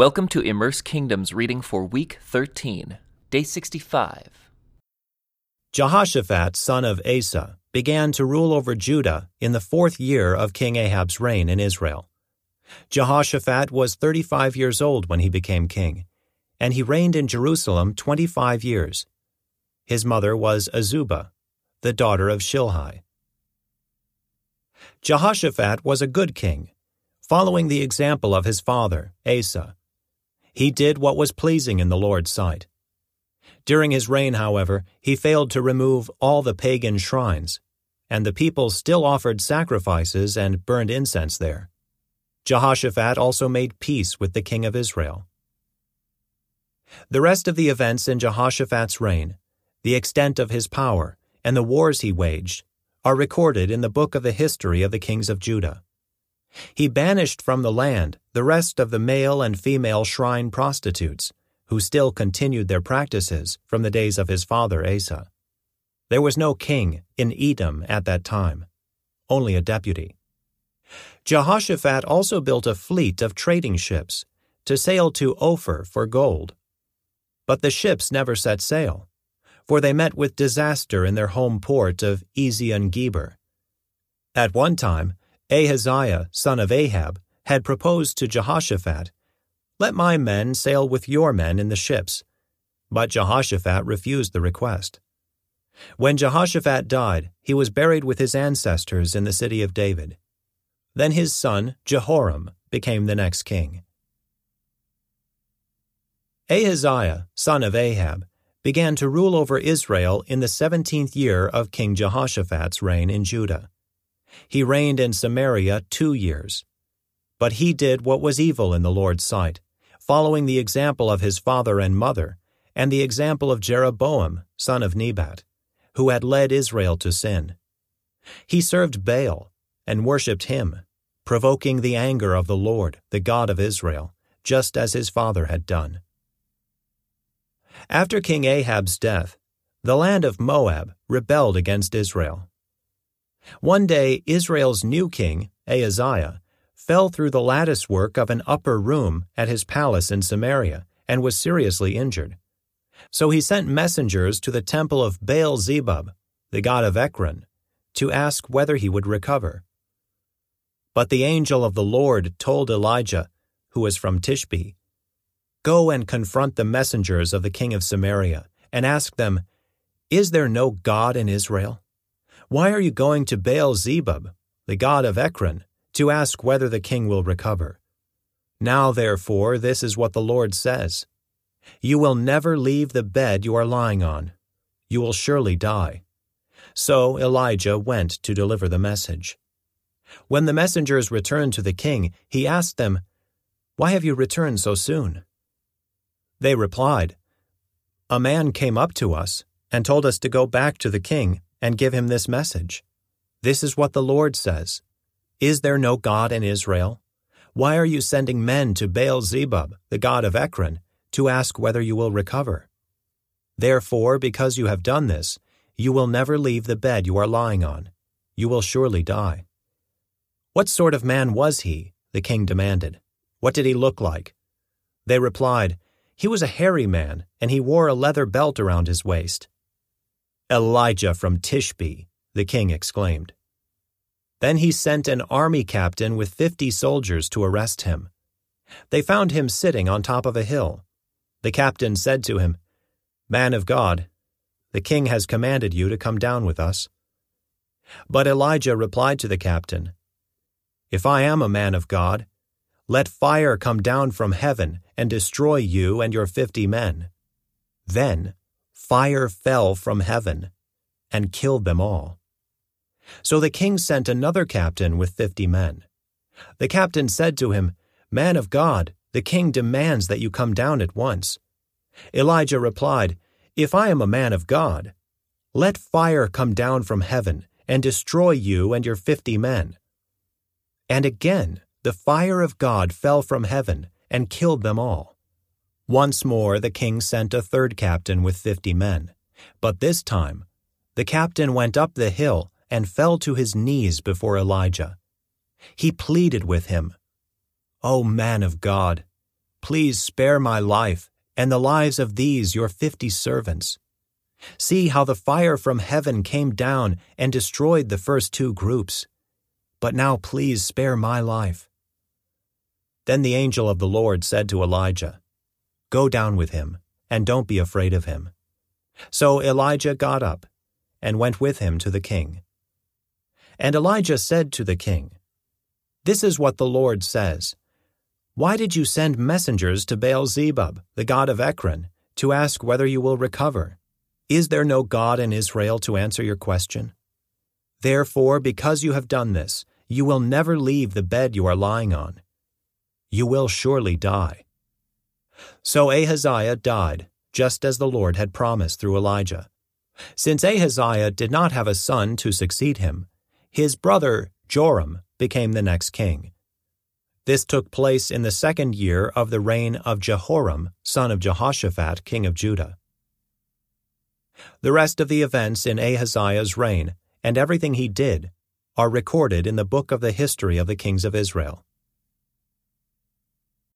Welcome to Immerse Kingdoms reading for week 13, day 65. Jehoshaphat, son of Asa, began to rule over Judah in the fourth year of King Ahab's reign in Israel. Jehoshaphat was 35 years old when he became king, and he reigned in Jerusalem 25 years. His mother was Azubah, the daughter of Shilhi. Jehoshaphat was a good king, following the example of his father, Asa. He did what was pleasing in the Lord's sight. During his reign, however, he failed to remove all the pagan shrines, and the people still offered sacrifices and burned incense there. Jehoshaphat also made peace with the king of Israel. The rest of the events in Jehoshaphat's reign, the extent of his power, and the wars he waged, are recorded in the book of the history of the kings of Judah. He banished from the land the rest of the male and female shrine prostitutes, who still continued their practices from the days of his father Asa. There was no king in Edom at that time, only a deputy. Jehoshaphat also built a fleet of trading ships to sail to Ophir for gold. But the ships never set sail, for they met with disaster in their home port of Ezion Geber. At one time, Ahaziah, son of Ahab, had proposed to Jehoshaphat, Let my men sail with your men in the ships. But Jehoshaphat refused the request. When Jehoshaphat died, he was buried with his ancestors in the city of David. Then his son, Jehoram, became the next king. Ahaziah, son of Ahab, began to rule over Israel in the seventeenth year of King Jehoshaphat's reign in Judah. He reigned in Samaria two years. But he did what was evil in the Lord's sight, following the example of his father and mother, and the example of Jeroboam, son of Nebat, who had led Israel to sin. He served Baal and worshipped him, provoking the anger of the Lord, the God of Israel, just as his father had done. After King Ahab's death, the land of Moab rebelled against Israel. One day, Israel's new king, Ahaziah, fell through the lattice work of an upper room at his palace in Samaria and was seriously injured. So he sent messengers to the temple of Baal Zebub, the god of Ekron, to ask whether he would recover. But the angel of the Lord told Elijah, who was from Tishbe, Go and confront the messengers of the king of Samaria, and ask them, Is there no God in Israel? Why are you going to Baal Zebub, the god of Ekron, to ask whether the king will recover? Now, therefore, this is what the Lord says You will never leave the bed you are lying on. You will surely die. So Elijah went to deliver the message. When the messengers returned to the king, he asked them, Why have you returned so soon? They replied, A man came up to us and told us to go back to the king and give him this message. This is what the Lord says Is there no God in Israel? Why are you sending men to Baal Zebub, the god of Ekron, to ask whether you will recover? Therefore, because you have done this, you will never leave the bed you are lying on. You will surely die. What sort of man was he? the king demanded. What did he look like? They replied, He was a hairy man, and he wore a leather belt around his waist. Elijah from Tishbe, the king exclaimed. Then he sent an army captain with fifty soldiers to arrest him. They found him sitting on top of a hill. The captain said to him, Man of God, the king has commanded you to come down with us. But Elijah replied to the captain, If I am a man of God, let fire come down from heaven and destroy you and your fifty men. Then fire fell from heaven and killed them all. So the king sent another captain with fifty men. The captain said to him, Man of God, the king demands that you come down at once. Elijah replied, If I am a man of God, let fire come down from heaven and destroy you and your fifty men. And again the fire of God fell from heaven and killed them all. Once more the king sent a third captain with fifty men, but this time the captain went up the hill and fell to his knees before Elijah. He pleaded with him, O man of God, Please spare my life and the lives of these your fifty servants. See how the fire from heaven came down and destroyed the first two groups. But now please spare my life. Then the angel of the Lord said to Elijah, Go down with him, and don't be afraid of him. So Elijah got up and went with him to the king. And Elijah said to the king, This is what the Lord says. Why did you send messengers to Baal Zebub, the god of Ekron, to ask whether you will recover? Is there no God in Israel to answer your question? Therefore, because you have done this, you will never leave the bed you are lying on. You will surely die. So Ahaziah died, just as the Lord had promised through Elijah. Since Ahaziah did not have a son to succeed him, his brother Joram became the next king. This took place in the second year of the reign of Jehoram, son of Jehoshaphat, king of Judah. The rest of the events in Ahaziah's reign and everything he did are recorded in the book of the history of the kings of Israel.